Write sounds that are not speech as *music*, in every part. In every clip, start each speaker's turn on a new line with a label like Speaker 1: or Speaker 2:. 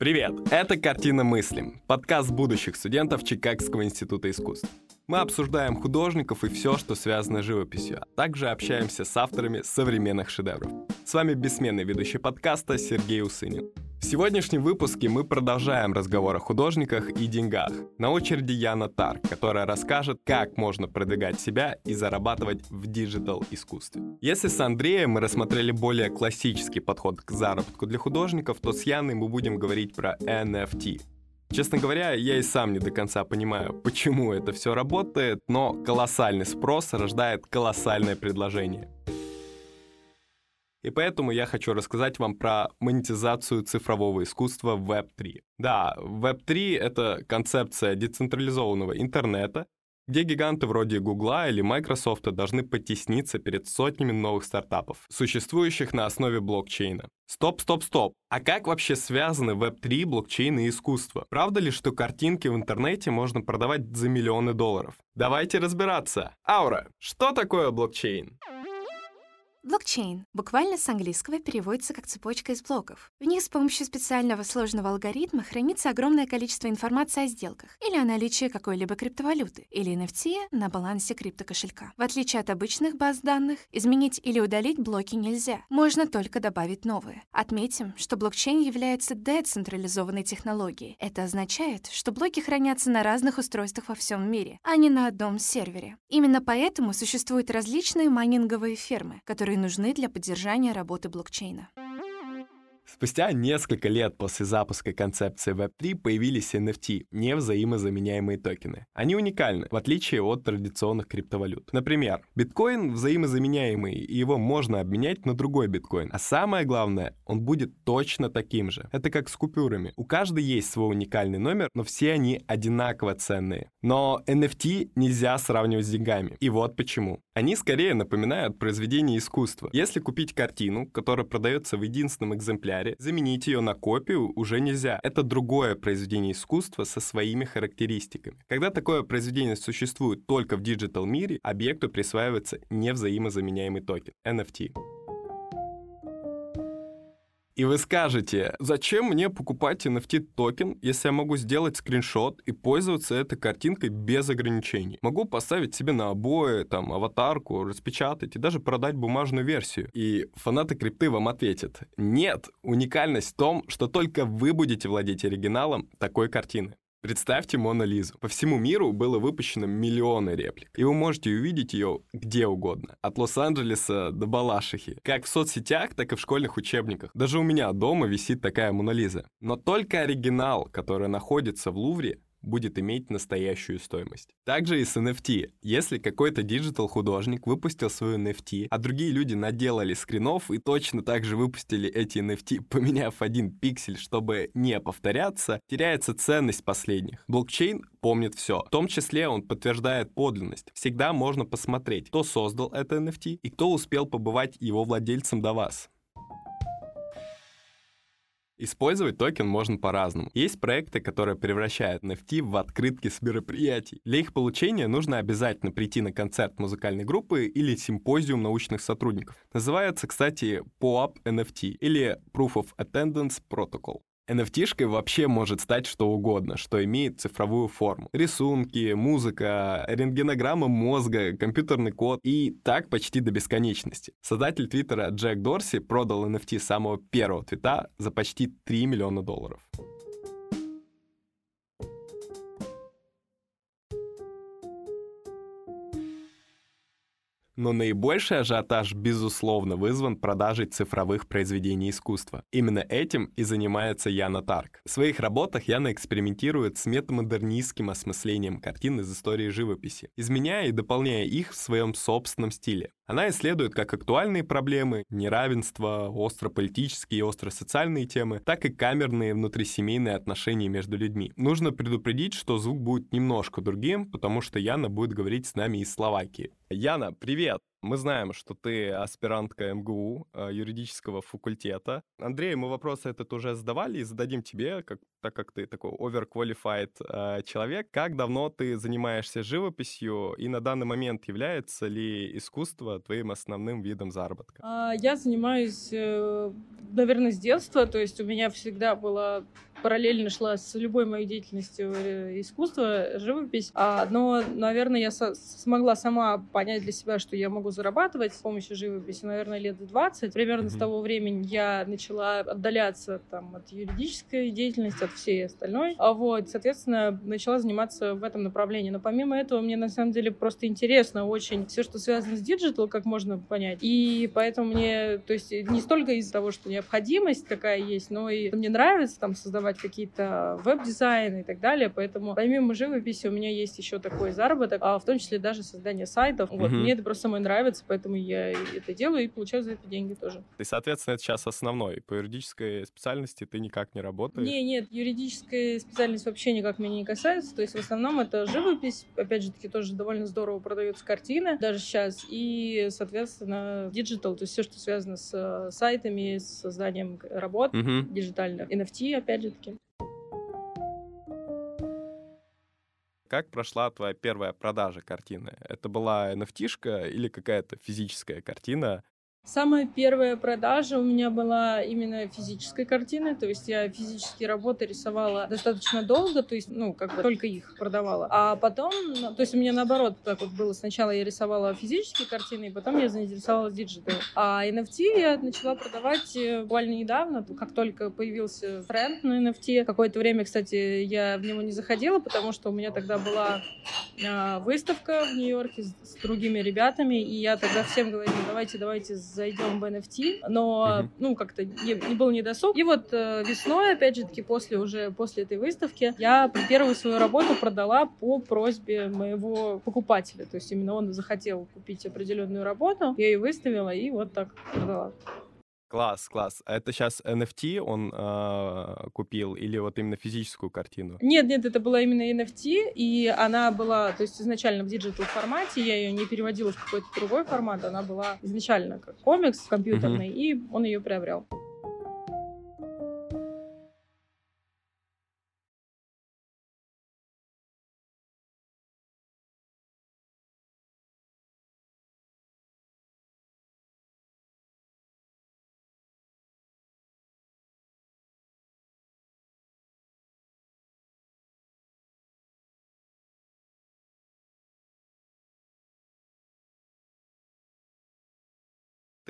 Speaker 1: Привет! Это «Картина мыслим» — подкаст будущих студентов Чикагского института искусств. Мы обсуждаем художников и все, что связано с живописью, а также общаемся с авторами современных шедевров. С вами бессменный ведущий подкаста Сергей Усынин. В сегодняшнем выпуске мы продолжаем разговор о художниках и деньгах. На очереди Яна Тарк, которая расскажет, как можно продвигать себя и зарабатывать в диджитал искусстве. Если с Андреем мы рассмотрели более классический подход к заработку для художников, то с Яной мы будем говорить про NFT. Честно говоря, я и сам не до конца понимаю, почему это все работает, но колоссальный спрос рождает колоссальное предложение. И поэтому я хочу рассказать вам про монетизацию цифрового искусства в Web3. Да, Web3 — это концепция децентрализованного интернета, где гиганты вроде Гугла или Microsoft должны потесниться перед сотнями новых стартапов, существующих на основе блокчейна. Стоп, стоп, стоп. А как вообще связаны Web3, блокчейн и искусство? Правда ли, что картинки в интернете можно продавать за миллионы долларов? Давайте разбираться. Аура, что такое блокчейн?
Speaker 2: Блокчейн буквально с английского переводится как цепочка из блоков. В них с помощью специального сложного алгоритма хранится огромное количество информации о сделках или о наличии какой-либо криптовалюты или NFT на балансе криптокошелька. В отличие от обычных баз данных, изменить или удалить блоки нельзя. Можно только добавить новые. Отметим, что блокчейн является децентрализованной технологией. Это означает, что блоки хранятся на разных устройствах во всем мире, а не на одном сервере. Именно поэтому существуют различные майнинговые фермы, которые которые нужны для поддержания работы блокчейна.
Speaker 1: Спустя несколько лет после запуска концепции Web3 появились NFT, невзаимозаменяемые токены. Они уникальны, в отличие от традиционных криптовалют. Например, биткоин взаимозаменяемый, и его можно обменять на другой биткоин. А самое главное, он будет точно таким же. Это как с купюрами. У каждой есть свой уникальный номер, но все они одинаково ценные. Но NFT нельзя сравнивать с деньгами. И вот почему. Они скорее напоминают произведение искусства. Если купить картину, которая продается в единственном экземпляре, заменить ее на копию уже нельзя. Это другое произведение искусства со своими характеристиками. Когда такое произведение существует только в диджитал мире, объекту присваивается невзаимозаменяемый токен — NFT. И вы скажете, зачем мне покупать NFT токен, если я могу сделать скриншот и пользоваться этой картинкой без ограничений? Могу поставить себе на обои, там, аватарку, распечатать и даже продать бумажную версию. И фанаты крипты вам ответят, нет, уникальность в том, что только вы будете владеть оригиналом такой картины. Представьте Мона Лизу. По всему миру было выпущено миллионы реплик. И вы можете увидеть ее где угодно. От Лос-Анджелеса до Балашихи. Как в соцсетях, так и в школьных учебниках. Даже у меня дома висит такая Мона Лиза. Но только оригинал, который находится в Лувре, будет иметь настоящую стоимость. Также и с NFT. Если какой-то диджитал-художник выпустил свою NFT, а другие люди наделали скринов и точно так же выпустили эти NFT, *laughs* поменяв один пиксель, чтобы не повторяться, теряется ценность последних. Блокчейн помнит все. В том числе он подтверждает подлинность. Всегда можно посмотреть, кто создал это NFT и кто успел побывать его владельцем до вас. Использовать токен можно по-разному. Есть проекты, которые превращают NFT в открытки с мероприятий. Для их получения нужно обязательно прийти на концерт музыкальной группы или симпозиум научных сотрудников. Называется, кстати, POAP NFT или Proof of Attendance Protocol. NFT-шкой вообще может стать что угодно, что имеет цифровую форму. Рисунки, музыка, рентгенограмма мозга, компьютерный код и так почти до бесконечности. Создатель твиттера Джек Дорси продал NFT самого первого твита за почти 3 миллиона долларов. Но наибольший ажиотаж, безусловно, вызван продажей цифровых произведений искусства. Именно этим и занимается Яна Тарк. В своих работах Яна экспериментирует с метамодернистским осмыслением картин из истории живописи, изменяя и дополняя их в своем собственном стиле. Она исследует как актуальные проблемы, неравенство, остро-политические и остро-социальные темы, так и камерные внутрисемейные отношения между людьми. Нужно предупредить, что звук будет немножко другим, потому что Яна будет говорить с нами из Словакии. Яна, привет! Мы знаем, что ты аспирантка МГУ, э, юридического факультета. Андрей, мы вопросы этот уже задавали и зададим тебе, как, так как ты такой overqualified э, человек. Как давно ты занимаешься живописью и на данный момент является ли искусство твоим основным видом заработка?
Speaker 3: А, я занимаюсь, э, наверное, с детства, то есть у меня всегда была параллельно шла с любой моей деятельностью э, искусства, живопись. А, но, наверное, я смогла сама понять для себя, что я могу зарабатывать с помощью живописи, наверное, лет 20. Примерно mm-hmm. с того времени я начала отдаляться там, от юридической деятельности, от всей остальной. А вот, соответственно, начала заниматься в этом направлении. Но помимо этого, мне на самом деле просто интересно очень все, что связано с диджитал, как можно понять. И поэтому мне, то есть не столько из-за того, что необходимость такая есть, но и мне нравится там создавать какие-то веб-дизайны и так далее. Поэтому помимо живописи у меня есть еще такой заработок, а в том числе даже создание сайтов. Вот, mm-hmm. мне это просто самой нравится, поэтому я это делаю и получаю за это деньги тоже.
Speaker 1: И, соответственно, это сейчас основной. По юридической специальности ты никак не работаешь?
Speaker 3: Не, нет, юридическая специальность вообще никак меня не касается. То есть в основном это живопись. Опять же таки тоже довольно здорово продаются картины даже сейчас. И, соответственно, диджитал, то есть все, что связано с э, сайтами, с созданием работ mm-hmm. диджитальных. NFT, опять же таки.
Speaker 1: Как прошла твоя первая продажа картины? Это была NFT-шка или какая-то физическая картина?
Speaker 3: Самая первая продажа у меня была именно физической картины, то есть я физические работы рисовала достаточно долго, то есть, ну, как бы только их продавала. А потом, ну, то есть у меня наоборот так вот было. Сначала я рисовала физические картины, и потом я заинтересовалась диджитал. А NFT я начала продавать э, буквально недавно, как только появился тренд на NFT. Какое-то время, кстати, я в него не заходила, потому что у меня тогда была а, выставка в Нью-Йорке с, другими ребятами, и я тогда всем говорила, давайте, давайте зайдем в NFT, но, ну, как-то не, не был недосуг. И вот э, весной, опять же таки, после уже, после этой выставки, я первую свою работу продала по просьбе моего покупателя. То есть именно он захотел купить определенную работу, я ее выставила и вот так продала.
Speaker 1: Класс, класс. А это сейчас NFT он э, купил или вот именно физическую картину?
Speaker 3: Нет, нет, это была именно NFT, и она была, то есть изначально в диджитал формате, я ее не переводила в какой-то другой формат, она была изначально как комикс компьютерный, mm-hmm. и он ее приобрел.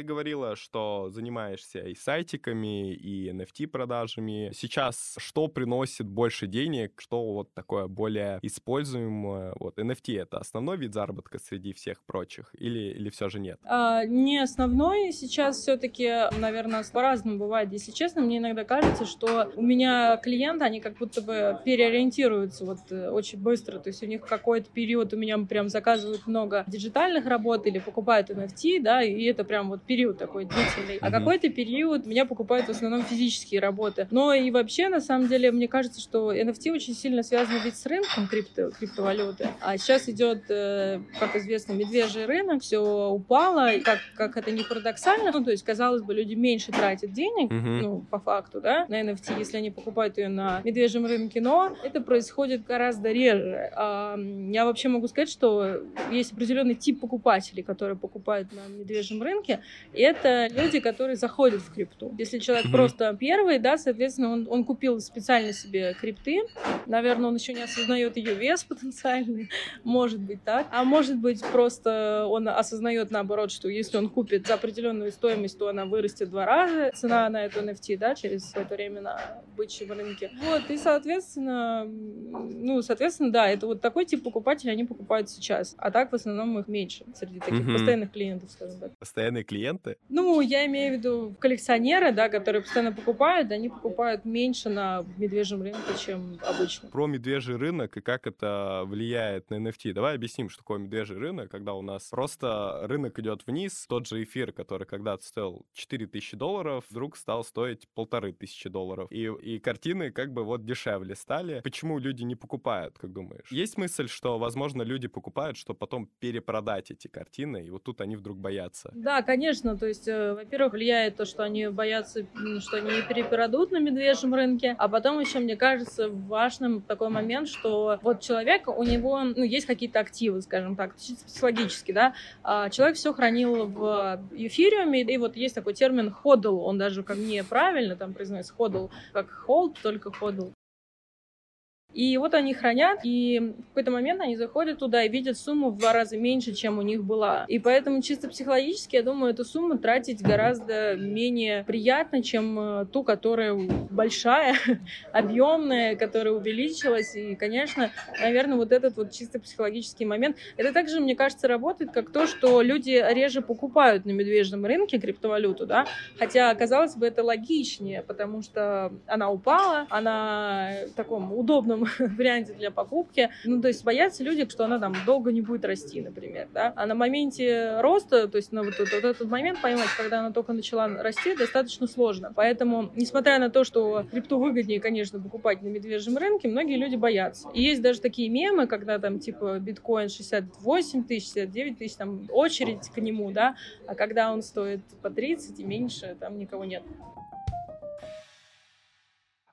Speaker 1: Ты говорила, что занимаешься и сайтиками, и NFT-продажами. Сейчас что приносит больше денег, что вот такое более используемое? Вот NFT — это основной вид заработка среди всех прочих или, или все же нет?
Speaker 3: А, не основной. Сейчас все-таки, наверное, по-разному бывает. Если честно, мне иногда кажется, что у меня клиенты, они как будто бы переориентируются вот э, очень быстро. То есть у них какой-то период у меня прям заказывают много диджитальных работ или покупают NFT, да, и это прям вот период такой длительный. А какой-то период меня покупают в основном физические работы. Но и вообще, на самом деле, мне кажется, что NFT очень сильно связано ведь с рынком крипто, криптовалюты. А сейчас идет, э, как известно, медвежий рынок, все упало, как, как это не парадоксально, ну, то есть, казалось бы, люди меньше тратят денег, mm-hmm. ну, по факту, да, на NFT, если они покупают ее на медвежьем рынке, но это происходит гораздо реже. А, я вообще могу сказать, что есть определенный тип покупателей, которые покупают на медвежьем рынке, это люди, которые заходят в крипту. Если человек mm-hmm. просто первый, да, соответственно, он, он купил специально себе крипты, наверное, он еще не осознает ее вес потенциальный, может быть так, а может быть просто он осознает наоборот, что если он купит за определенную стоимость, то она вырастет в два раза, цена на эту NFT, да, через какое-то время на бычьем рынке. Вот, и, соответственно, ну, соответственно, да, это вот такой тип покупателей они покупают сейчас, а так в основном их меньше среди таких mm-hmm. постоянных клиентов, скажем так.
Speaker 1: Постоянные клиенты клиенты?
Speaker 3: Ну, я имею в виду коллекционеры, да, которые постоянно покупают, они покупают меньше на медвежьем рынке, чем обычно.
Speaker 1: Про медвежий рынок и как это влияет на NFT. Давай объясним, что такое медвежий рынок, когда у нас просто рынок идет вниз, тот же эфир, который когда-то стоил 4000 долларов, вдруг стал стоить полторы тысячи долларов. И, и картины как бы вот дешевле стали. Почему люди не покупают, как думаешь? Есть мысль, что, возможно, люди покупают, чтобы потом перепродать эти картины, и вот тут они вдруг боятся?
Speaker 3: Да, конечно конечно, то есть, э, во-первых, влияет то, что они боятся, что они не перепродадут на медвежьем рынке, а потом еще, мне кажется, важным такой момент, что вот человек, у него, ну, есть какие-то активы, скажем так, психологически, да, а человек все хранил в эфириуме, и вот есть такой термин ходл, он даже как неправильно там произносится ходл, как hold, только ходл. И вот они хранят, и в какой-то момент они заходят туда и видят сумму в два раза меньше, чем у них была. И поэтому чисто психологически, я думаю, эту сумму тратить гораздо менее приятно, чем э, ту, которая большая, *laughs* объемная, которая увеличилась. И, конечно, наверное, вот этот вот чисто психологический момент, это также, мне кажется, работает как то, что люди реже покупают на медвежьем рынке криптовалюту, да, хотя, казалось бы, это логичнее, потому что она упала, она в таком удобном *laughs* удобном варианте для покупки. Ну, то есть боятся люди, что она там долго не будет расти, например, да. А на моменте роста, то есть на вот, вот, вот этот момент поймать, когда она только начала расти, достаточно сложно. Поэтому, несмотря на то, что крипту выгоднее, конечно, покупать на медвежьем рынке, многие люди боятся. И есть даже такие мемы, когда там типа биткоин 68 тысяч, 69 тысяч, там очередь к нему, да, а когда он стоит по 30 и меньше, там никого нет.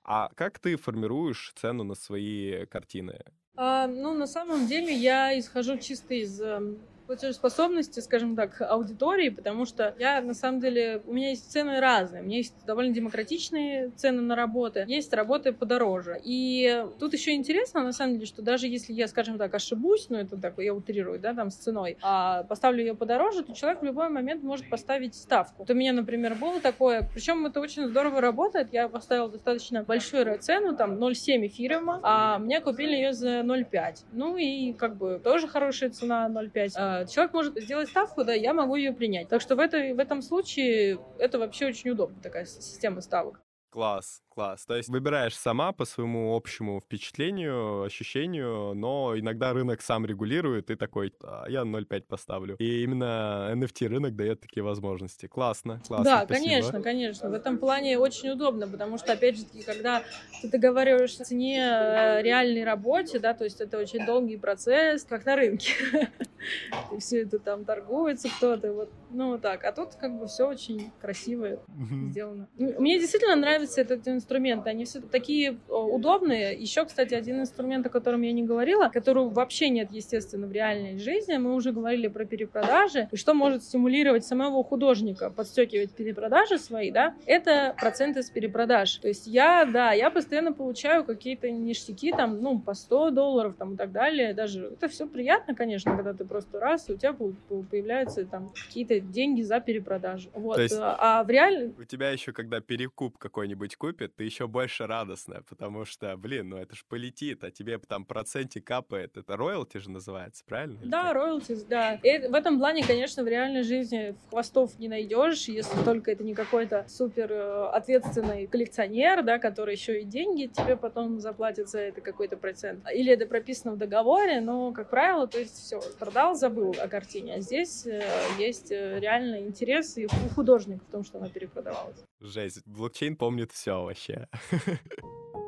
Speaker 1: А как ты формируешь цену на свои картины?
Speaker 3: А, ну, на самом деле я исхожу чисто из эм, платежеспособности, скажем так, аудитории, потому что я, на самом деле, у меня есть цены разные. У меня есть довольно демократичные цены на работы, есть работы подороже. И тут еще интересно, на самом деле, что даже если я, скажем так, ошибусь, ну, это так, я утрирую, да, там, с ценой, а поставлю ее подороже, то человек в любой момент может поставить ставку. Вот у меня, например, было такое, причем это очень здорово работает, я поставила достаточно большую цену, там, 0,7 эфириума, а мне купили ее за 0,5. Ну, и как бы тоже хорошая цена 0,5 человек может сделать ставку, да, я могу ее принять. Так что в, этой, в этом случае это вообще очень удобно, такая система ставок.
Speaker 1: Класс, класс. То есть выбираешь сама по своему общему впечатлению, ощущению, но иногда рынок сам регулирует, и такой, а, я 0,5 поставлю. И именно NFT рынок дает такие возможности. Классно, классно.
Speaker 3: Да,
Speaker 1: спасибо.
Speaker 3: конечно, конечно. В этом плане очень удобно, потому что, опять же, когда ты договариваешься о цене э, реальной работе, да, то есть это очень долгий процесс, как на рынке. *laughs* *laughs* И все это там торгуется кто-то, вот, ну вот так. А тут как бы все очень красиво сделано. Мне действительно нравится этот инструмент. Они все такие удобные. Еще, кстати, один инструмент, о котором я не говорила, которого вообще нет, естественно, в реальной жизни. Мы уже говорили про перепродажи. И что может стимулировать самого художника подстегивать перепродажи свои, да, это проценты с перепродаж. То есть я, да, я постоянно получаю какие-то ништяки, там, ну, по 100 долларов, там, и так далее. Даже это все приятно, конечно, когда ты просто раз, и у тебя появляются там какие-то деньги за перепродажу. Вот. То есть а в реальной...
Speaker 1: У тебя еще, когда перекуп какой-нибудь купит, ты еще больше радостная, потому что, блин, ну это ж полетит, а тебе там проценте капает. Это роялти же называется, правильно?
Speaker 3: Да, роялти, да. И в этом плане, конечно, в реальной жизни хвостов не найдешь, если только это не какой-то супер э, ответственный коллекционер, да, который еще и деньги тебе потом заплатит за это какой-то процент. Или это прописано в договоре, но, как правило, то есть все, продал, забыл о картине. А здесь э, есть э, реально интерес и у художника в том, что она перепродавалась.
Speaker 1: Жесть, блокчейн помнит все вообще. *laughs*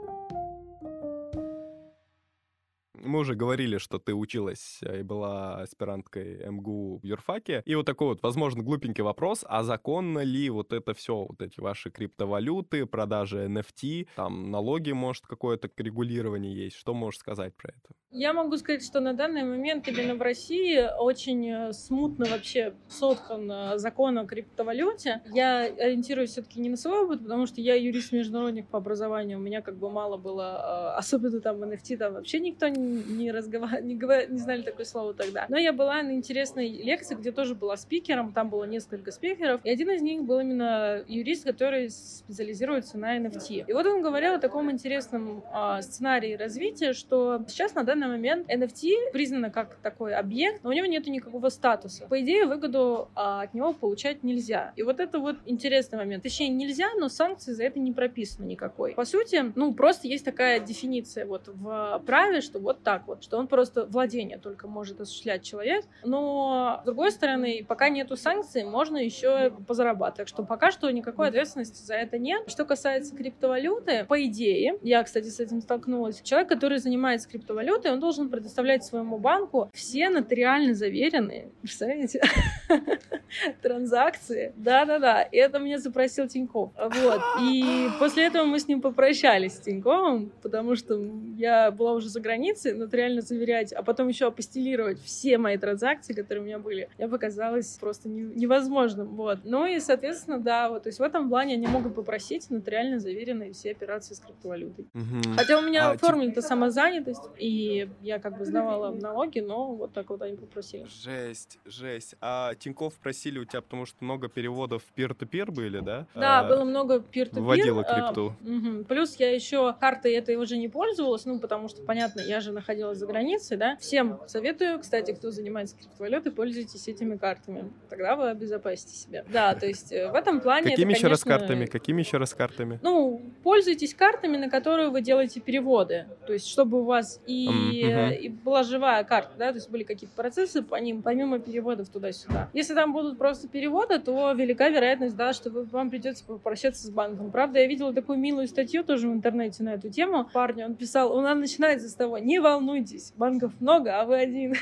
Speaker 1: Мы уже говорили, что ты училась и была аспиранткой МГУ в юрфаке. И вот такой вот, возможно, глупенький вопрос, а законно ли вот это все, вот эти ваши криптовалюты, продажи NFT, там налоги, может, какое-то регулирование есть? Что можешь сказать про это?
Speaker 3: Я могу сказать, что на данный момент именно в России очень э, смутно вообще соткан э, закон о криптовалюте. Я ориентируюсь все-таки не на свой опыт, потому что я юрист-международник по образованию. У меня как бы мало было, э, особенно там NFT, там вообще никто не разговаривал, не, говор... не знали такое слово тогда. Но я была на интересной лекции, где тоже была спикером, там было несколько спикеров, и один из них был именно юрист, который специализируется на NFT. И вот он говорил о таком интересном э, сценарии развития, что сейчас на данный момент NFT признано как такой объект, но у него нет никакого статуса. По идее, выгоду а, от него получать нельзя. И вот это вот интересный момент. Точнее, нельзя, но санкции за это не прописано никакой. По сути, ну, просто есть такая дефиниция вот в праве, что вот так вот, что он просто владение только может осуществлять человек. Но, с другой стороны, пока нету санкций, можно еще позарабатывать. Так что пока что никакой ответственности за это нет. Что касается криптовалюты, по идее, я, кстати, с этим столкнулась, человек, который занимается криптовалютой, он должен предоставлять своему банку все нотариально заверенные, представляете, *laughs* транзакции. Да-да-да, это мне запросил Тиньков. Вот. И после этого мы с ним попрощались с Тиньковым, потому что я была уже за границей, нотариально заверять, а потом еще апостелировать все мои транзакции, которые у меня были, мне показалось просто невозможным. Вот. Ну и, соответственно, да, вот, то есть в этом плане они могут попросить нотариально заверенные все операции с криптовалютой. Угу. Хотя у меня а, оформлена самозанятость, и я как бы сдавала налоги, но вот так вот они попросили.
Speaker 1: Жесть, жесть. А Тиньков просили у тебя, потому что много переводов peer-to-peer были, да?
Speaker 3: Да, а, было много peer-to-peer.
Speaker 1: Вводила а, крипту.
Speaker 3: А, угу. Плюс я еще картой этой уже не пользовалась, ну, потому что, понятно, я же находилась за границей, да. Всем советую, кстати, кто занимается криптовалютой, пользуйтесь этими картами. Тогда вы обезопасите себя. Да, то есть э, в этом плане
Speaker 1: Какими
Speaker 3: это,
Speaker 1: еще раз картами? Какими еще раз картами?
Speaker 3: Ну, пользуйтесь картами, на которые вы делаете переводы. То есть, чтобы у вас и, mm-hmm. и была живая карта, да, то есть были какие-то процессы по ним, помимо переводов туда-сюда. Если там будут просто переводы, то велика вероятность, да, что вы, вам придется попрощаться с банком. Правда, я видела такую милую статью тоже в интернете на эту тему. Парня, он писал, нас начинается с того, не волнуйтесь, банков много, а вы один.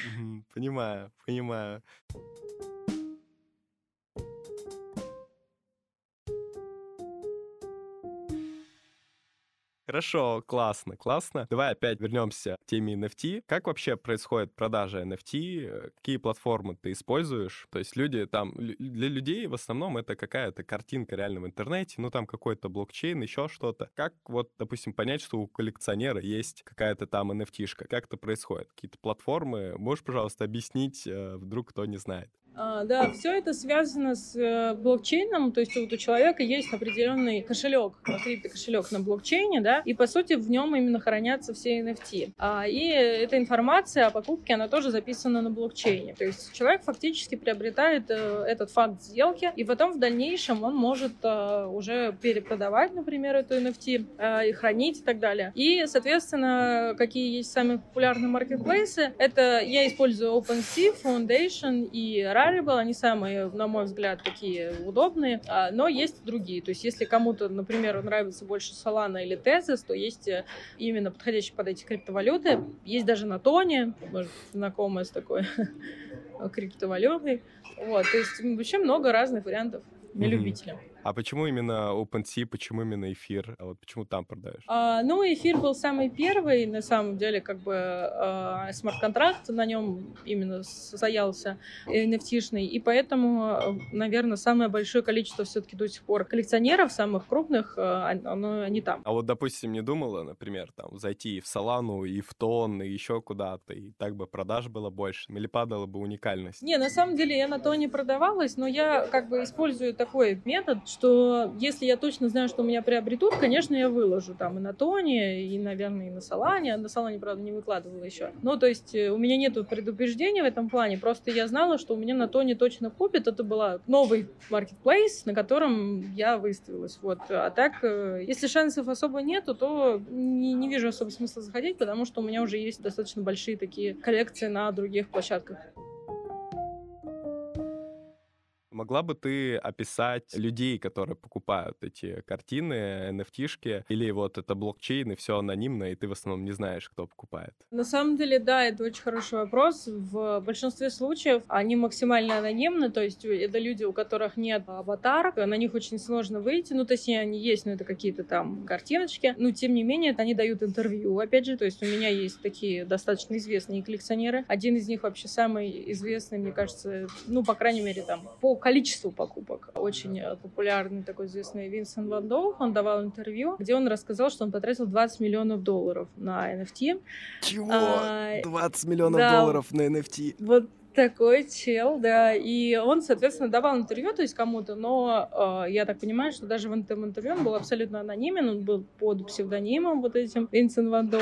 Speaker 1: Понимаю, понимаю. Хорошо, классно, классно. Давай опять вернемся к теме NFT. Как вообще происходит продажа NFT? Какие платформы ты используешь? То есть люди там, для людей в основном это какая-то картинка реально в интернете, ну там какой-то блокчейн, еще что-то. Как вот, допустим, понять, что у коллекционера есть какая-то там NFT-шка? Как это происходит? Какие-то платформы? Можешь, пожалуйста, объяснить, э, вдруг кто не знает?
Speaker 3: А, да, все это связано с э, блокчейном, то есть вот у человека есть определенный кошелек, криптокошелек на блокчейне, да, и по сути в нем именно хранятся все NFT. А, и эта информация о покупке, она тоже записана на блокчейне. То есть человек фактически приобретает э, этот факт сделки, и потом в дальнейшем он может э, уже перепродавать, например, эту NFT и хранить и так далее. И, соответственно, какие есть самые популярные маркетплейсы, это я использую OpenSea, Foundation и Rare Variable, они самые, на мой взгляд, такие удобные, а, но есть другие. То есть, если кому-то, например, нравится больше Solana или Tezos, то есть э, именно подходящие под эти криптовалюты. Есть даже на Тоне, может, знакомая с такой *laughs* криптовалютой. Вот, то есть вообще много разных вариантов для любителя.
Speaker 1: А почему именно OpenSea, почему именно эфир? А вот почему там продаешь?
Speaker 3: А, ну, эфир был самый первый, на самом деле, как бы а, смарт-контракт на нем именно состоялся nft и поэтому, наверное, самое большое количество все-таки до сих пор коллекционеров, самых крупных, а, оно, они там.
Speaker 1: А вот, допустим, не думала, например, там, зайти в Солану, и в Тон, и еще куда-то, и так бы продаж было больше, или падала бы уникальность?
Speaker 3: Не, на самом деле я на то не продавалась, но я как бы использую такой метод, что если я точно знаю, что у меня приобретут, конечно, я выложу там и на Тоне, и, наверное, и на Солане. На Солане, правда, не выкладывала еще. Ну, то есть э, у меня нету предупреждения в этом плане, просто я знала, что у меня на Тоне точно купят. Это был новый маркетплейс, на котором я выставилась. Вот. А так, э, если шансов особо нету, то не, не вижу особо смысла заходить, потому что у меня уже есть достаточно большие такие коллекции на других площадках.
Speaker 1: Могла бы ты описать людей, которые покупают эти картины, NFT-шки, или вот это блокчейн, и все анонимно, и ты в основном не знаешь, кто покупает?
Speaker 3: На самом деле, да, это очень хороший вопрос. В большинстве случаев они максимально анонимны, то есть это люди, у которых нет аватар, на них очень сложно выйти, ну, то есть они есть, но это какие-то там картиночки, но тем не менее они дают интервью, опять же, то есть у меня есть такие достаточно известные коллекционеры. Один из них вообще самый известный, мне кажется, ну, по крайней мере, там, по количеству покупок. Очень э, популярный такой известный Винсент Ван Доу, он давал интервью, где он рассказал, что он потратил 20 миллионов долларов на NFT.
Speaker 1: Чего? А, 20 миллионов да, долларов на NFT?
Speaker 3: Вот такой чел, да. И он, соответственно, давал интервью, то есть кому-то, но э, я так понимаю, что даже в этом интервью он был абсолютно анонимен, он был под псевдонимом вот этим Винсент Ван Доу.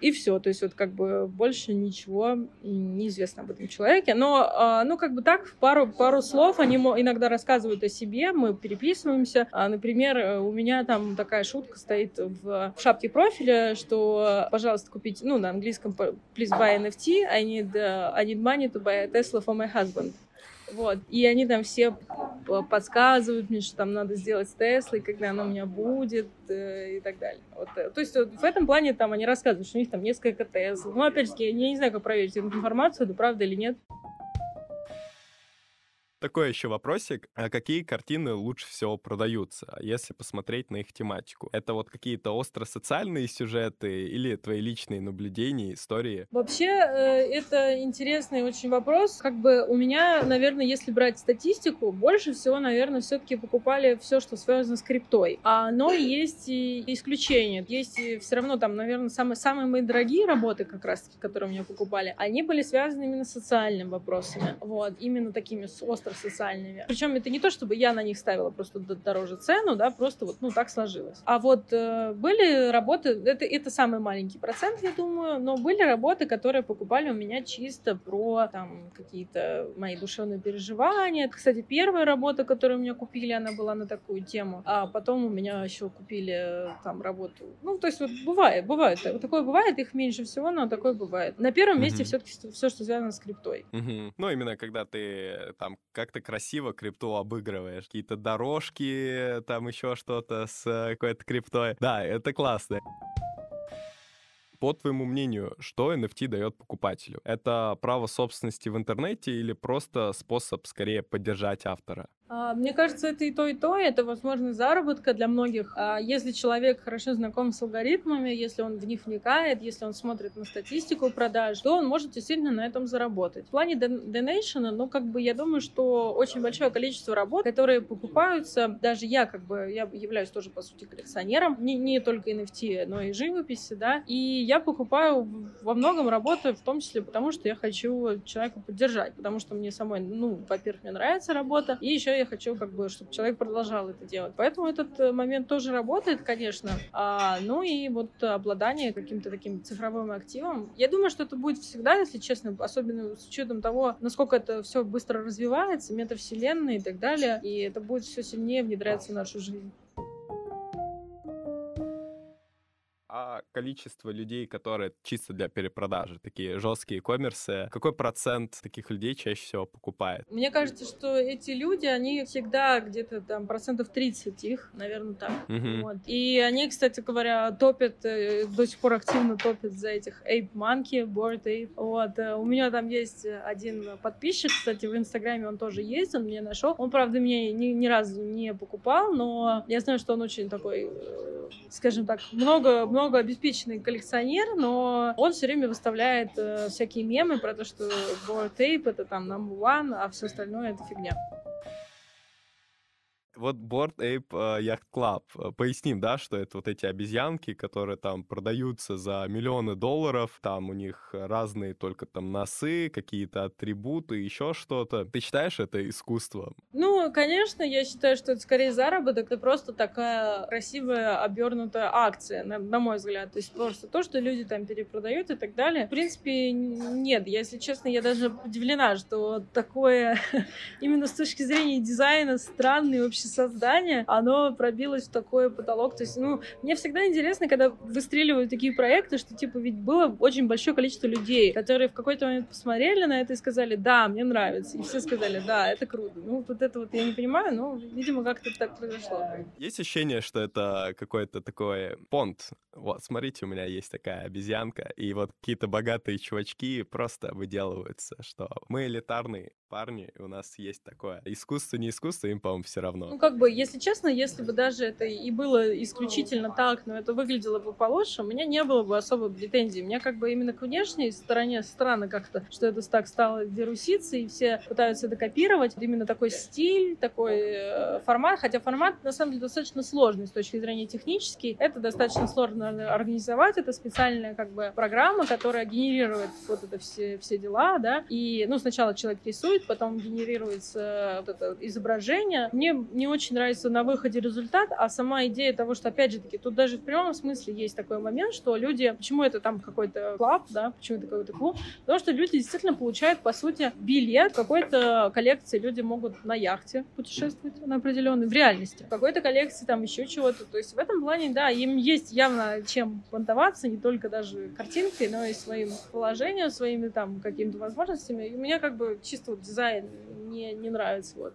Speaker 3: И все, то есть вот как бы больше ничего неизвестно об этом человеке. Но, э, ну, как бы так, пару, пару слов они иногда рассказывают о себе, мы переписываемся. А, например, у меня там такая шутка стоит в, в шапке профиля, что, пожалуйста, купите, ну, на английском please buy NFT, I need, uh, I need money to buy Tesla for my husband. Вот. И они там все подсказывают мне, что там надо сделать с Теслой, когда она у меня будет э, и так далее. Вот. Э, то есть вот, в этом плане там они рассказывают, что у них там несколько Тесл. Ну, опять-таки, я не знаю, как проверить эту информацию, это правда или нет.
Speaker 1: Такой еще вопросик. А какие картины лучше всего продаются, если посмотреть на их тематику? Это вот какие-то остро-социальные сюжеты или твои личные наблюдения, истории?
Speaker 3: Вообще, э, это интересный очень вопрос. Как бы у меня, наверное, если брать статистику, больше всего, наверное, все-таки покупали все, что связано с криптой. А, но есть и исключения. Есть и все равно там, наверное, самые, самые мои дорогие работы, как раз-таки, которые у меня покупали, они были связаны именно с социальными вопросами. Вот, именно такими остро социальными. Причем это не то, чтобы я на них ставила просто дороже цену, да, просто вот, ну, так сложилось. А вот э, были работы, это, это самый маленький процент, я думаю, но были работы, которые покупали у меня чисто про там какие-то мои душевные переживания. Кстати, первая работа, которую у меня купили, она была на такую тему. А потом у меня еще купили там работу. Ну, то есть вот бывает, бывает. Вот такое бывает, их меньше всего, но такое бывает. На первом месте mm-hmm. все-таки все, что связано с криптой.
Speaker 1: Mm-hmm. Ну, именно когда ты там как-то красиво крипту обыгрываешь. Какие-то дорожки, там еще что-то с э, какой-то криптой. Да, это классно. По твоему мнению, что NFT дает покупателю? Это право собственности в интернете или просто способ скорее поддержать автора?
Speaker 3: А, мне кажется, это и то, и то. Это возможность заработка для многих. А, если человек хорошо знаком с алгоритмами, если он в них вникает, если он смотрит на статистику продаж, то он может действительно на этом заработать. В плане донейшена, ну, как бы я думаю, что очень большое количество работ, которые покупаются, даже я, как бы, я являюсь тоже, по сути, коллекционером, не, не только NFT, но и живописи, да, и я покупаю во многом работы, в том числе потому, что я хочу человека поддержать, потому что мне самой, ну, во-первых, мне нравится работа, и еще я хочу, как бы, чтобы человек продолжал это делать. Поэтому этот э, момент тоже работает, конечно. А, ну и вот обладание каким-то таким цифровым активом. Я думаю, что это будет всегда, если честно, особенно с учетом того, насколько это все быстро развивается, метавселенная и так далее. И это будет все сильнее внедряться в нашу жизнь.
Speaker 1: А количество людей, которые чисто для перепродажи, такие жесткие коммерсы, какой процент таких людей чаще всего покупает?
Speaker 3: Мне кажется, что эти люди, они всегда где-то там процентов 30 их, наверное, так. Угу. Вот. И они, кстати говоря, топят, э, до сих пор активно топят за этих Ape Monkey, Board Ape. Вот. Э, у меня там есть один подписчик, кстати, в Инстаграме он тоже есть, он меня нашел. Он, правда, меня ни, ни разу не покупал, но я знаю, что он очень такой, э, скажем так, много, много много обеспеченный коллекционер, но он все время выставляет э, всякие мемы про то, что Board Tape это там number one, а все остальное это фигня.
Speaker 1: Вот Board Ape uh, Yacht Club. Э, поясним, да, что это вот эти обезьянки, которые там продаются за миллионы долларов. Там у них разные только там носы, какие-то атрибуты, еще что-то. Ты считаешь это искусством?
Speaker 3: Ну, конечно, я считаю, что это скорее заработок. Это просто такая красивая обернутая акция, на, на мой взгляд. То есть просто то, что люди там перепродают и так далее. В принципе, нет. Если честно, я даже удивлена, что такое *laughs* именно с точки зрения дизайна странный вообще создание, оно пробилось в такой потолок. То есть, ну, мне всегда интересно, когда выстреливают такие проекты, что, типа, ведь было очень большое количество людей, которые в какой-то момент посмотрели на это и сказали, да, мне нравится. И все сказали, да, это круто. Ну, вот это вот я не понимаю, но, видимо, как-то так произошло.
Speaker 1: Есть ощущение, что это какой-то такой понт. Вот, смотрите, у меня есть такая обезьянка, и вот какие-то богатые чувачки просто выделываются, что мы элитарные, парни, у нас есть такое. Искусство, не искусство, им, по-моему, все равно.
Speaker 3: Ну, как бы, если честно, если бы даже это и было исключительно так, но это выглядело бы получше, у меня не было бы особо претензий. Мне как бы именно к внешней стороне странно как-то, что это так стало деруситься, и все пытаются это копировать. Именно такой стиль, такой э, формат, хотя формат, на самом деле, достаточно сложный с точки зрения технической. Это достаточно сложно организовать, это специальная как бы программа, которая генерирует вот это все, все дела, да, и, ну, сначала человек рисует, потом генерируется вот это изображение. Мне не очень нравится на выходе результат, а сама идея того, что, опять же таки, тут даже в прямом смысле есть такой момент, что люди, почему это там какой-то клуб, да, почему это какой-то клуб, потому что люди действительно получают, по сути, билет какой-то коллекции, люди могут на яхте путешествовать на определенной, в реальности, в какой-то коллекции там еще чего-то, то есть в этом плане, да, им есть явно чем понтоваться, не только даже картинкой, но и своим положением, своими там какими-то возможностями, и у меня как бы чисто вот дизайн не, не нравится. Вот.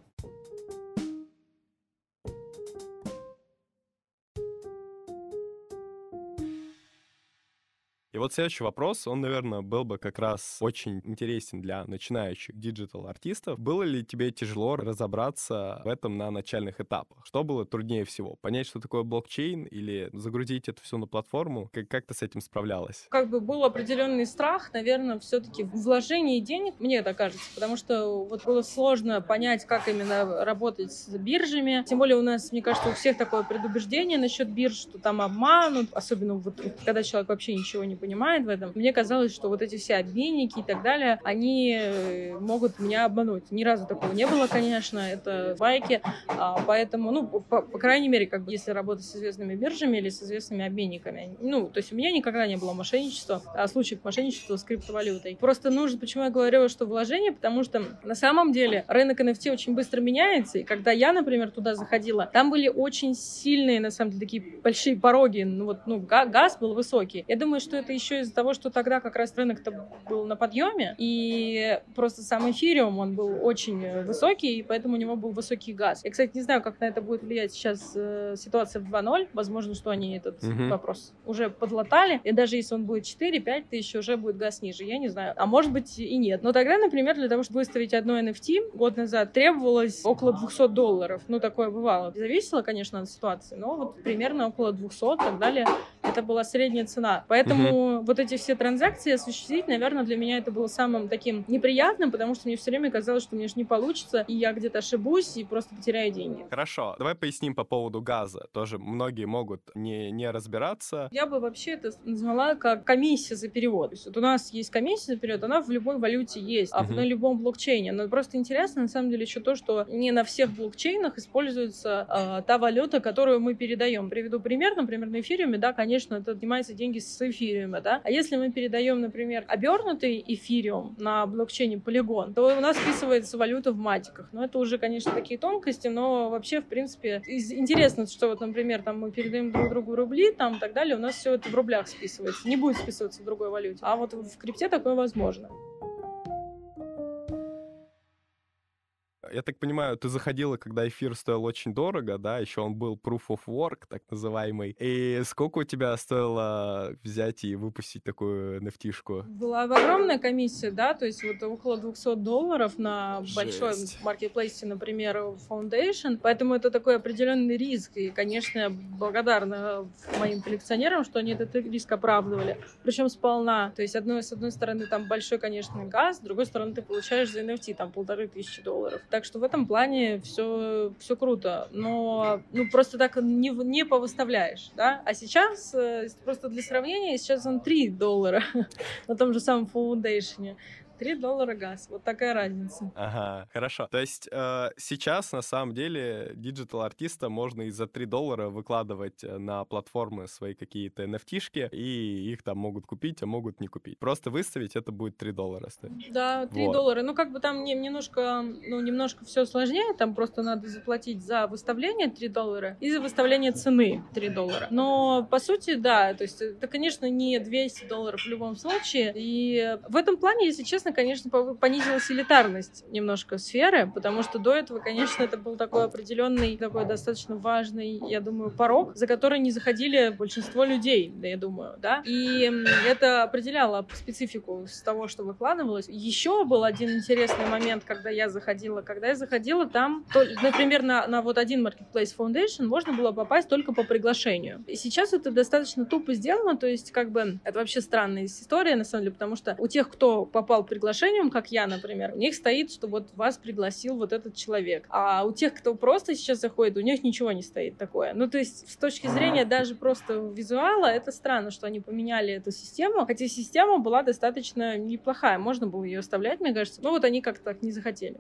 Speaker 1: Вот следующий вопрос, он, наверное, был бы как раз очень интересен для начинающих диджитал-артистов. Было ли тебе тяжело разобраться в этом на начальных этапах? Что было труднее всего? Понять, что такое блокчейн или загрузить это все на платформу? Как, как ты с этим справлялась?
Speaker 3: Как бы был определенный страх, наверное, все-таки в вложении денег, мне это кажется, потому что вот было сложно понять, как именно работать с биржами. Тем более у нас, мне кажется, у всех такое предубеждение насчет бирж, что там обманут, особенно вот когда человек вообще ничего не понимает в этом. Мне казалось, что вот эти все обменники и так далее, они э, могут меня обмануть. Ни разу такого не было, конечно, это байки. А, поэтому, ну, по, по крайней мере, как бы, если работать с известными биржами или с известными обменниками. Ну, то есть у меня никогда не было мошенничества, а случаев мошенничества с криптовалютой. Просто нужно, почему я говорю, что вложение, потому что на самом деле рынок NFT очень быстро меняется, и когда я, например, туда заходила, там были очень сильные, на самом деле, такие большие пороги, ну вот, ну, газ был высокий. Я думаю, что это это еще из-за того, что тогда как раз рынок-то был на подъеме, и просто сам эфириум, он был очень высокий, и поэтому у него был высокий газ. Я, кстати, не знаю, как на это будет влиять сейчас э, ситуация в 2.0. Возможно, что они этот угу. вопрос уже подлатали, и даже если он будет 4-5 тысяч, уже будет газ ниже, я не знаю. А может быть и нет. Но тогда, например, для того, чтобы выставить одно NFT год назад, требовалось около 200 долларов. Ну, такое бывало. Зависело, конечно, от ситуации, но вот примерно около 200 и так далее. Это была средняя цена. Поэтому вот эти все транзакции осуществить, наверное, для меня это было самым таким неприятным, потому что мне все время казалось, что мне же не получится, и я где-то ошибусь и просто потеряю деньги.
Speaker 1: Хорошо, давай поясним по поводу газа. Тоже многие могут не, не разбираться.
Speaker 3: Я бы вообще это назвала как комиссия за перевод. То есть вот у нас есть комиссия за перевод, она в любой валюте есть, а uh-huh. на любом блокчейне. Но просто интересно, на самом деле, еще то, что не на всех блокчейнах используется э, та валюта, которую мы передаем. Приведу пример, например, на эфириуме, да, конечно, это отнимается деньги с эфириума, да. А если мы передаем, например, обернутый эфириум на блокчейне Polygon, то у нас списывается валюта в матиках. Но это уже, конечно, такие тонкости, но вообще, в принципе, интересно, что вот, например, там мы передаем друг другу рубли, там и так далее, у нас все это в рублях списывается, не будет списываться в другой валюте. А вот в крипте такое возможно.
Speaker 1: Я так понимаю, ты заходила, когда эфир стоил очень дорого, да, еще он был proof of work, так называемый. И сколько у тебя стоило взять и выпустить такую nft
Speaker 3: Была огромная комиссия, да, то есть вот около 200 долларов на Жесть. большой маркетплейсе, например, Foundation, поэтому это такой определенный риск, и, конечно, я благодарна моим коллекционерам, что они этот риск оправдывали, причем сполна, то есть одной, с одной стороны там большой, конечно, газ, с другой стороны ты получаешь за NFT там полторы тысячи долларов. Так что в этом плане все, все круто. Но ну, просто так не, не повыставляешь. Да? А сейчас, э, просто для сравнения, сейчас он 3 доллара *laughs* на том же самом Foundation. 3 доллара газ. Вот такая разница.
Speaker 1: Ага, хорошо. То есть э, сейчас, на самом деле, диджитал-артиста можно и за 3 доллара выкладывать э, на платформы свои какие-то NFT и их там могут купить, а могут не купить. Просто выставить это будет 3 доллара стоить.
Speaker 3: Да, 3 вот. доллара. Ну, как бы там немножко, ну, немножко все сложнее. Там просто надо заплатить за выставление 3 доллара и за выставление цены 3 доллара. Но, по сути, да, то есть это, конечно, не 200 долларов в любом случае. И в этом плане, если честно, честно, конечно, понизилась элитарность немножко сферы, потому что до этого, конечно, это был такой определенный, такой достаточно важный, я думаю, порог, за который не заходили большинство людей, да, я думаю, да. И это определяло специфику с того, что выкладывалось. Еще был один интересный момент, когда я заходила. Когда я заходила, там, то, например, на, на вот один Marketplace Foundation можно было попасть только по приглашению. И сейчас это достаточно тупо сделано, то есть как бы это вообще странная история, на самом деле, потому что у тех, кто попал приглашением, как я, например, у них стоит, что вот вас пригласил вот этот человек. А у тех, кто просто сейчас заходит, у них ничего не стоит такое. Ну, то есть с точки зрения даже просто визуала, это странно, что они поменяли эту систему, хотя система была достаточно неплохая, можно было ее оставлять, мне кажется. Но вот они как-то так не захотели.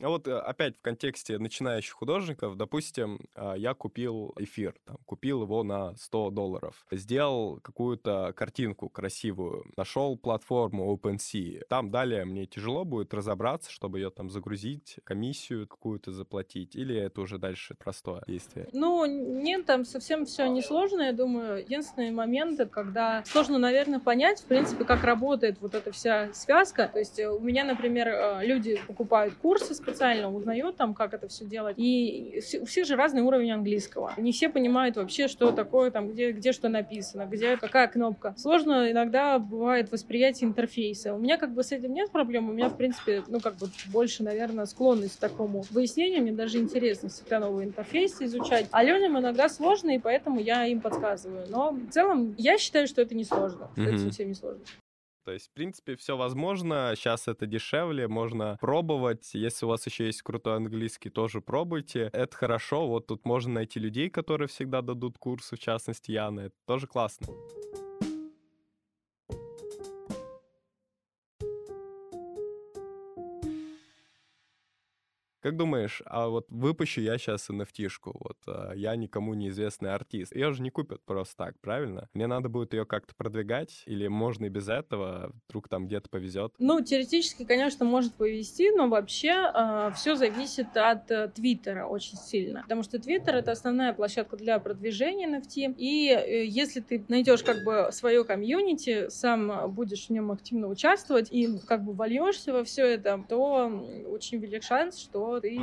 Speaker 1: А вот э, опять в контексте начинающих художников, допустим, а, я купил эфир, там, купил его на 100 долларов, сделал какую-то картинку красивую, нашел платформу OpenSea. Там далее мне тяжело будет разобраться, чтобы ее там загрузить, комиссию какую-то заплатить, или это уже дальше простое действие?
Speaker 3: Ну, нет, там совсем все несложно, я думаю. Единственный момент, когда сложно, наверное, понять, в принципе, как работает вот эта вся связка. То есть э, у меня, например, э, люди покупают курсы специально узнает там, как это все делать. И у всех же разный уровень английского. Не все понимают вообще, что такое там, где, где что написано, где какая кнопка. Сложно иногда бывает восприятие интерфейса. У меня как бы с этим нет проблем. У меня, в принципе, ну, как бы больше, наверное, склонность к такому выяснению. Мне даже интересно всегда новые интерфейсы изучать. А людям иногда сложно, и поэтому я им подсказываю. Но в целом я считаю, что это не сложно. Mm-hmm. Это совсем не сложно.
Speaker 1: То есть, в принципе, все возможно. Сейчас это дешевле, можно пробовать. Если у вас еще есть крутой английский, тоже пробуйте. Это хорошо. Вот тут можно найти людей, которые всегда дадут курсы, в частности, Яна. Это тоже классно. Как думаешь, а вот выпущу я сейчас nft вот а, я никому неизвестный артист, ее же не купят просто так, правильно? Мне надо будет ее как-то продвигать, или можно и без этого, вдруг там где-то повезет?
Speaker 3: Ну, теоретически, конечно, может повезти, но вообще э, а, все зависит от э, Твиттера очень сильно, потому что Твиттер — это основная площадка для продвижения NFT, и э, если ты найдешь как бы свое комьюнити, сам будешь в нем активно участвовать и как бы вольешься во все это, то очень велик шанс, что ты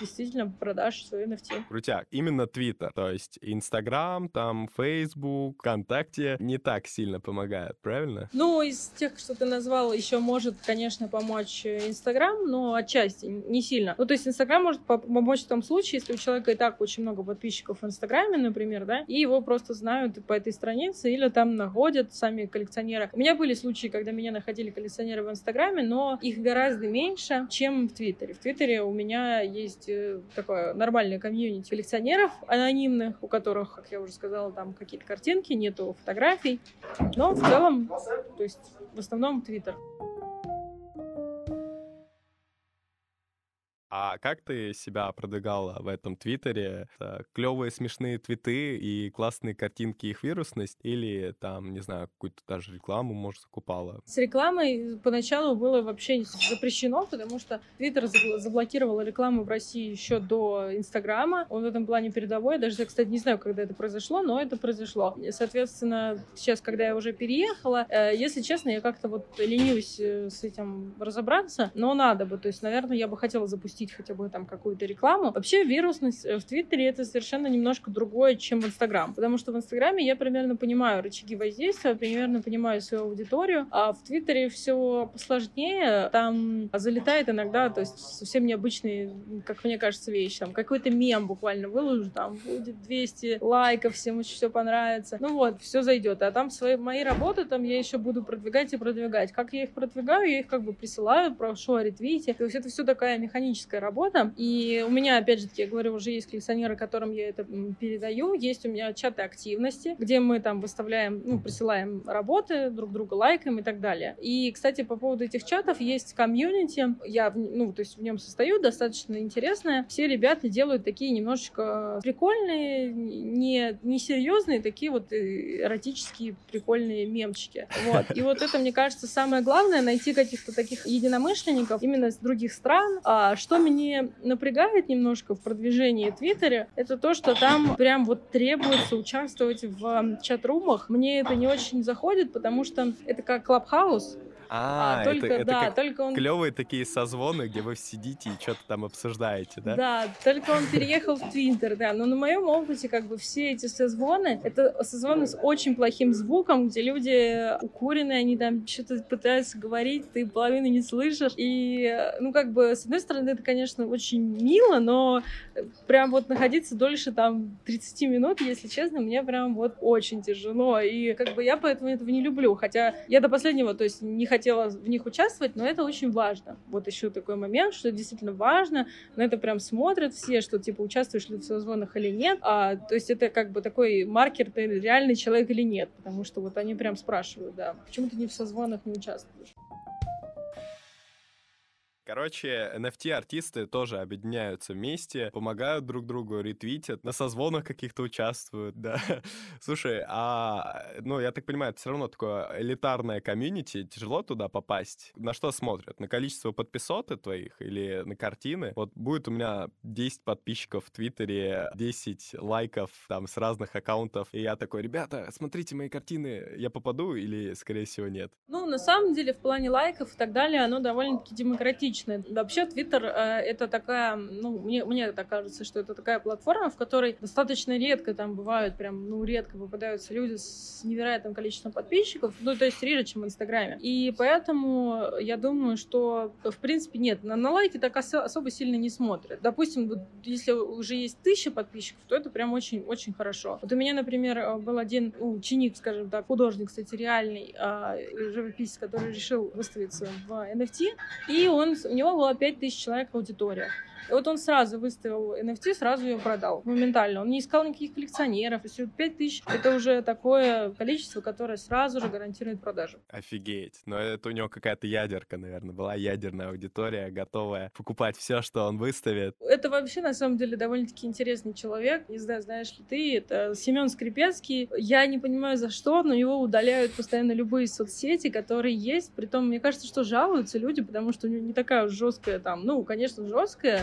Speaker 3: действительно продашь свой NFT.
Speaker 1: Крутяк. Именно Twitter. То есть Instagram, там Facebook, ВКонтакте не так сильно помогают, правильно?
Speaker 3: Ну, из тех, что ты назвал, еще может, конечно, помочь Instagram, но отчасти, не сильно. Ну, то есть Instagram может помочь в том случае, если у человека и так очень много подписчиков в Инстаграме, например, да, и его просто знают по этой странице или там находят сами коллекционеры. У меня были случаи, когда меня находили коллекционеры в Инстаграме, но их гораздо меньше, чем в Твиттере. В Твиттере у меня есть э, такое нормальное комьюнити коллекционеров анонимных, у которых, как я уже сказала, там какие-то картинки, нету фотографий. Но в целом, то есть в основном Твиттер.
Speaker 1: А как ты себя продвигала в этом Твиттере? Клевые смешные твиты и классные картинки их вирусность? Или там, не знаю, какую-то даже рекламу, может, закупала?
Speaker 3: С рекламой поначалу было вообще запрещено, потому что Твиттер заблокировал рекламу в России еще до Инстаграма. Он в этом плане передовой. Даже я, кстати, не знаю, когда это произошло, но это произошло. И, соответственно, сейчас, когда я уже переехала, э, если честно, я как-то вот ленюсь э, с этим разобраться, но надо бы. То есть, наверное, я бы хотела запустить запустить хотя бы там какую-то рекламу. Вообще вирусность э, в Твиттере это совершенно немножко другое, чем в Инстаграм. Потому что в Инстаграме я примерно понимаю рычаги воздействия, примерно понимаю свою аудиторию, а в Твиттере все посложнее. Там залетает иногда, то есть совсем необычные, как мне кажется, вещи. Там какой-то мем буквально выложу, там будет 200 лайков, всем очень все понравится. Ну вот, все зайдет. А там свои мои работы там я еще буду продвигать и продвигать. Как я их продвигаю, я их как бы присылаю, прошу о ретвите. То есть это все такая механическая творческая работа. И у меня, опять же таки, я говорю, уже есть коллекционеры, которым я это передаю. Есть у меня чаты активности, где мы там выставляем, ну, присылаем работы, друг друга лайкаем и так далее. И, кстати, по поводу этих чатов есть комьюнити. Я, ну, то есть в нем состою, достаточно интересное. Все ребята делают такие немножечко прикольные, не, не серьезные, такие вот эротические прикольные мемчики. Вот. И вот это, мне кажется, самое главное, найти каких-то таких единомышленников именно с других стран. А что мне напрягает немножко в продвижении Твиттере, это то, что там прям вот требуется участвовать в чат-румах. Мне это не очень заходит, потому что это как Клабхаус,
Speaker 1: а, а только, это, это да, только он... клевые такие созвоны, где вы сидите и что-то там обсуждаете, да?
Speaker 3: Да, только он переехал в Твиттер, да. Но на моем опыте как бы все эти созвоны, это созвоны с очень плохим звуком, где люди укуренные, они там что-то пытаются говорить, ты половину не слышишь. И, ну, как бы, с одной стороны, это, конечно, очень мило, но прям вот находиться дольше там 30 минут, если честно, мне прям вот очень тяжело. И как бы я поэтому этого не люблю. Хотя я до последнего, то есть не хочу хотела в них участвовать, но это очень важно. Вот еще такой момент, что действительно важно, на это прям смотрят все, что типа участвуешь ли в созвонах или нет. А, то есть это как бы такой маркер, ты реальный человек или нет, потому что вот они прям спрашивают, да, почему ты не в созвонах не участвуешь.
Speaker 1: Короче, NFT-артисты тоже объединяются вместе, помогают друг другу, ретвитят, на созвонах каких-то участвуют, да. *laughs* Слушай, а, ну, я так понимаю, это все равно такое элитарное комьюнити, тяжело туда попасть. На что смотрят? На количество подписоты твоих или на картины? Вот будет у меня 10 подписчиков в Твиттере, 10 лайков там с разных аккаунтов, и я такой, ребята, смотрите мои картины, я попаду или, скорее всего, нет?
Speaker 3: Ну, на самом деле, в плане лайков и так далее, оно довольно-таки демократично личное. Вообще, Твиттер э, это такая, ну, мне, мне так кажется, что это такая платформа, в которой достаточно редко там бывают, прям, ну, редко попадаются люди с невероятным количеством подписчиков, ну, то есть реже, чем в Инстаграме. И поэтому я думаю, что, в принципе, нет, на, на лайки так ос- особо сильно не смотрят. Допустим, вот, если уже есть тысяча подписчиков, то это прям очень-очень хорошо. Вот у меня, например, был один ученик, скажем так, художник, кстати, реальный, э, живописец, который решил выставиться в NFT, и он у него было 5000 человек аудитория. И вот он сразу выставил NFT, сразу ее продал моментально. Он не искал никаких коллекционеров. То есть 5 тысяч — это уже такое количество, которое сразу же гарантирует продажу.
Speaker 1: Офигеть. Но это у него какая-то ядерка, наверное, была ядерная аудитория, готовая покупать все, что он выставит.
Speaker 3: Это вообще, на самом деле, довольно-таки интересный человек. Не знаю, знаешь ли ты, это Семен Скрипецкий. Я не понимаю, за что, но его удаляют постоянно любые соцсети, которые есть. Притом, мне кажется, что жалуются люди, потому что у него не такая уж жесткая там, ну, конечно, жесткая,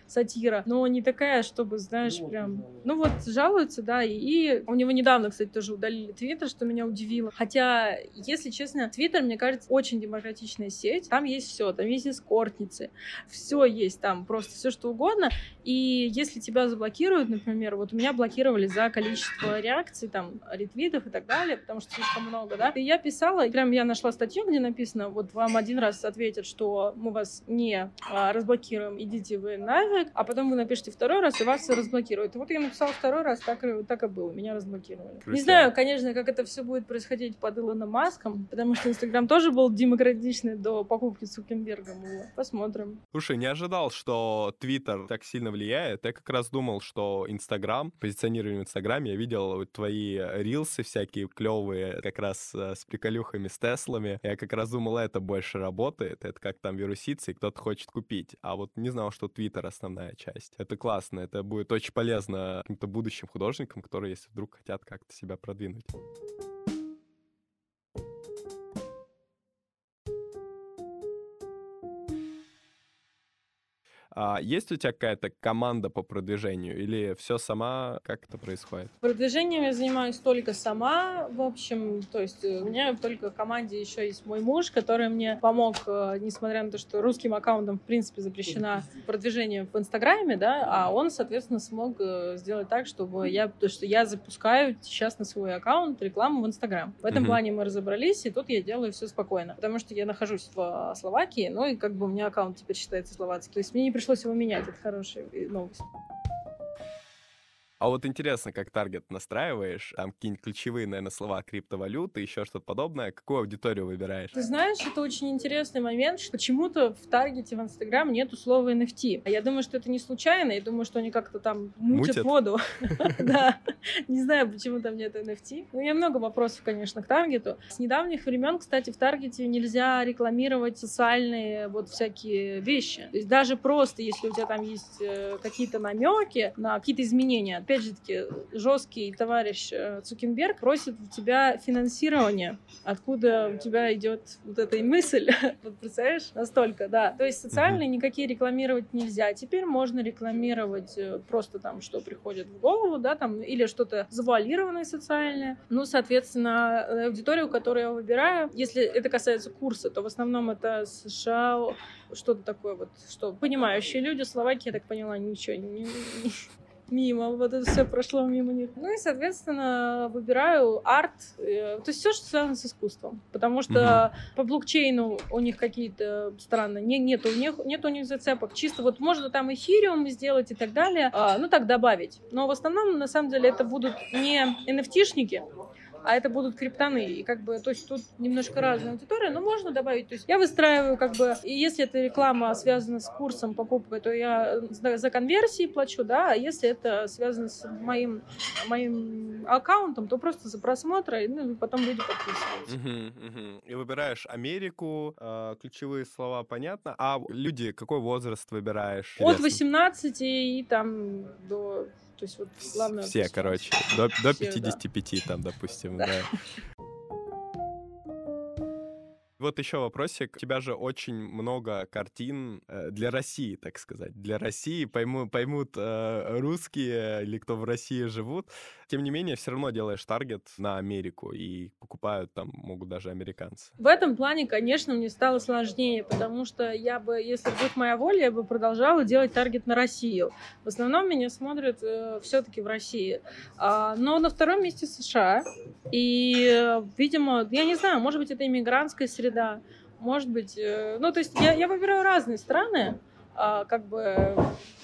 Speaker 3: сатира, но не такая, чтобы, знаешь, прям... Ну вот, жалуются, да, и, у него недавно, кстати, тоже удалили Твиттер, что меня удивило. Хотя, если честно, Твиттер, мне кажется, очень демократичная сеть. Там есть все, там есть эскортницы, все есть там, просто все что угодно. И если тебя заблокируют, например, вот меня блокировали за количество реакций, там, ретвитов и так далее, потому что слишком много, да, и я писала, прям я нашла статью, где написано, вот вам один раз ответят, что мы вас не а, разблокируем, идите вы нафиг, разблокирует, а потом вы напишите второй раз, и вас разблокируют. И вот я написала второй раз, так, так и было, меня разблокировали. Крутя. Не знаю, конечно, как это все будет происходить под Илоном Маском, потому что Инстаграм тоже был демократичный до покупки Цукенбергом. Посмотрим.
Speaker 1: Слушай, не ожидал, что Твиттер так сильно влияет. Я как раз думал, что Инстаграм, позиционирование в Инстаграме, я видел твои рилсы всякие клевые, как раз э, с приколюхами, с Теслами. Я как раз думал, это больше работает. Это как там вируситься, и кто-то хочет купить. А вот не знал, что Твиттер основной основная часть. Это классно, это будет очень полезно каким-то будущим художникам, которые, если вдруг хотят как-то себя продвинуть. А есть у тебя какая-то команда по продвижению или все сама? Как это происходит?
Speaker 3: Продвижением я занимаюсь только сама, в общем. То есть у меня только в команде еще есть мой муж, который мне помог, э, несмотря на то, что русским аккаунтом в принципе запрещено продвижение в Инстаграме, да, а он, соответственно, смог э, сделать так, чтобы я, то, что я запускаю сейчас на свой аккаунт рекламу в Инстаграм. В этом mm-hmm. плане мы разобрались, и тут я делаю все спокойно, потому что я нахожусь в Словакии, ну и как бы у меня аккаунт теперь считается словацкий. То есть мне не пришлось его менять, это хорошая новость.
Speaker 1: А вот интересно, как таргет настраиваешь, там какие-нибудь ключевые, наверное, слова криптовалюты, еще что-то подобное, какую аудиторию выбираешь?
Speaker 3: Ты знаешь, это очень интересный момент, что почему-то в таргете в Инстаграм нету слова NFT. А я думаю, что это не случайно, я думаю, что они как-то там мутят, воду. *laughs* *laughs* Да, не знаю, почему там нет NFT. Ну, я много вопросов, конечно, к таргету. С недавних времен, кстати, в таргете нельзя рекламировать социальные вот всякие вещи. То есть даже просто, если у тебя там есть э, какие-то намеки на какие-то изменения, опять же таки, жесткий товарищ э, Цукенберг просит у тебя финансирование. Откуда у тебя идет вот эта мысль? *laughs* вот представляешь? Настолько, да. То есть социальные никакие рекламировать нельзя. Теперь можно рекламировать э, просто там, что приходит в голову, да, там, или что-то завуалированное социальное. Ну, соответственно, аудиторию, которую я выбираю, если это касается курса, то в основном это США, что-то такое вот, что понимающие люди, Словакия, я так поняла, ничего не, мимо, вот это все прошло мимо них. Ну и, соответственно, выбираю арт, э, то есть все, что связано с искусством, потому что mm-hmm. по блокчейну у них какие-то странные, не, нет, у них, нет у них зацепок, чисто вот можно там эфириум сделать и так далее, а, ну так добавить, но в основном, на самом деле, это будут не NFT-шники, а это будут криптоны. И как бы, то есть тут немножко разная аудитория, но можно добавить. То есть я выстраиваю как бы, и если эта реклама связана с курсом покупкой, то я за конверсии плачу, да, а если это связано с моим, моим аккаунтом, то просто за просмотр, ну, и потом люди подписываются.
Speaker 1: Угу, угу. И выбираешь Америку, э, ключевые слова понятно, а люди, какой возраст выбираешь?
Speaker 3: От 18 и там до то есть вот главное...
Speaker 1: Все, короче, *laughs* до, до 55 да. там, допустим, да. да. Вот еще вопросик. У тебя же очень много картин э, для России, так сказать. Для России пойму, поймут э, русские или кто в России живут. Тем не менее, все равно делаешь таргет на Америку, и покупают там могут даже американцы.
Speaker 3: В этом плане, конечно, мне стало сложнее, потому что я бы, если будет моя воля, я бы продолжала делать таргет на Россию. В основном меня смотрят э, все-таки в России. А, но на втором месте США. И, э, видимо, я не знаю, может быть, это иммигрантская среда, может быть, э, ну, то есть я, я выбираю разные страны, а, как бы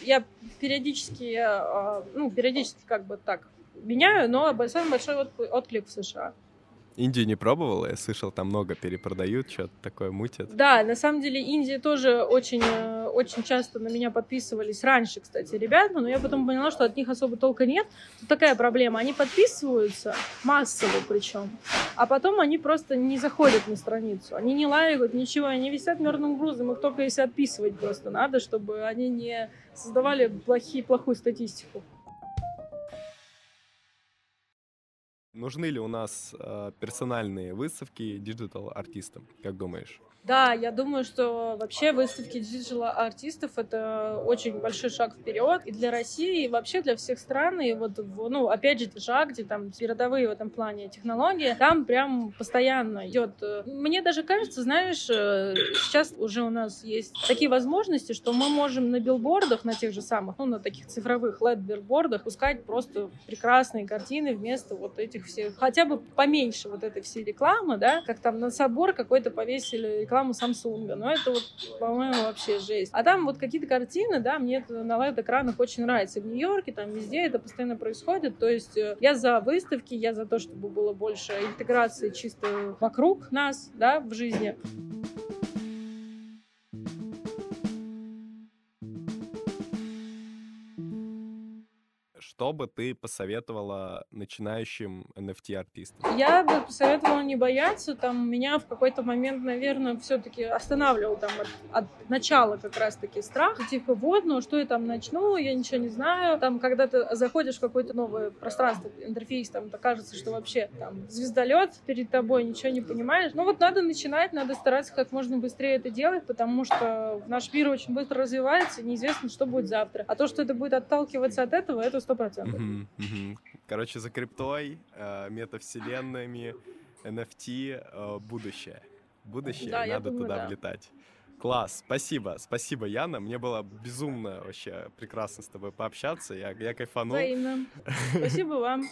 Speaker 3: я периодически, а, ну, периодически как бы так меняю, но самый большой отклик в США.
Speaker 1: Индию не пробовала? Я слышал, там много перепродают, что-то такое мутят.
Speaker 3: Да, на самом деле Индия тоже очень, э, очень часто на меня подписывались раньше, кстати, ребята, но я потом поняла, что от них особо толка нет. Тут такая проблема, они подписываются, массово причем, а потом они просто не заходят на страницу, они не лайкают, ничего, они висят мертвым грузом, их только если отписывать просто надо, чтобы они не создавали плохие, плохую статистику.
Speaker 1: Нужны ли у нас э, персональные выставки диджитал-артистам, как думаешь?
Speaker 3: Да, я думаю, что вообще выставки диджитал-артистов — это очень большой шаг вперед и для России, и вообще для всех стран. И вот, ну, опять же, США, где там передовые в этом плане технологии, там прям постоянно идет. Мне даже кажется, знаешь, э, сейчас уже у нас есть такие возможности, что мы можем на билбордах, на тех же самых, ну, на таких цифровых LED-билбордах пускать просто прекрасные картины вместо вот этих всех, хотя бы поменьше вот этой всей рекламы, да, как там на собор какой-то повесили рекламу Samsung. Но это вот, по-моему, вообще жесть. А там вот какие-то картины, да, мне это на LED-экранах очень нравится. В Нью-Йорке, там везде это постоянно происходит. То есть э, я за выставки, я за то, чтобы было больше интеграции чисто вокруг нас, да, в жизни.
Speaker 1: Что бы ты посоветовала начинающим NFT-артистам?
Speaker 3: Я бы посоветовала не бояться. Там меня в какой-то момент, наверное, все-таки останавливал там от, от начала как раз-таки страх. Типа, вот, ну что я там начну, я ничего не знаю. Там, когда ты заходишь в какое-то новое пространство, интерфейс, там, то кажется, что вообще там звездолет перед тобой, ничего не понимаешь. Ну вот надо начинать, надо стараться как можно быстрее это делать, потому что наш мир очень быстро развивается, неизвестно, что будет завтра. А то, что это будет отталкиваться от этого, это сто процентов.
Speaker 1: Короче, за криптой, э, метавселенными, NFT, э, будущее. Будущее, да, надо думаю, туда да. влетать. Класс, спасибо, спасибо, Яна. Мне было безумно вообще прекрасно с тобой пообщаться. Я, я кайфанул.
Speaker 3: Взаимно. *laughs* Спасибо вам.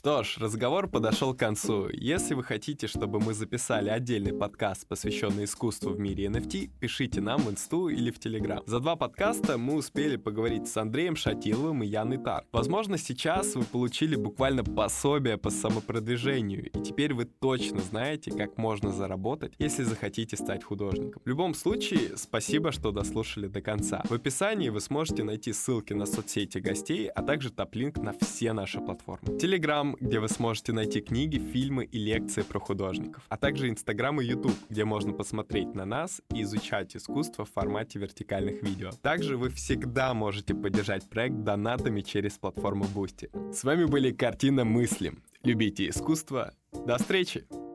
Speaker 1: Что ж, разговор подошел к концу. Если вы хотите, чтобы мы записали отдельный подкаст, посвященный искусству в мире NFT, пишите нам в инсту или в телеграм. За два подкаста мы успели поговорить с Андреем Шатиловым и Яной Тар. Возможно, сейчас вы получили буквально пособие по самопродвижению, и теперь вы точно знаете, как можно заработать, если захотите стать художником. В любом случае, спасибо, что дослушали до конца. В описании вы сможете найти ссылки на соцсети гостей, а также топ-линк на все наши платформы. Телеграм, Где вы сможете найти книги, фильмы и лекции про художников, а также Instagram и YouTube, где можно посмотреть на нас и изучать искусство в формате вертикальных видео. Также вы всегда можете поддержать проект донатами через платформу Boosty. С вами были «Картина мыслим». Любите искусство. До встречи!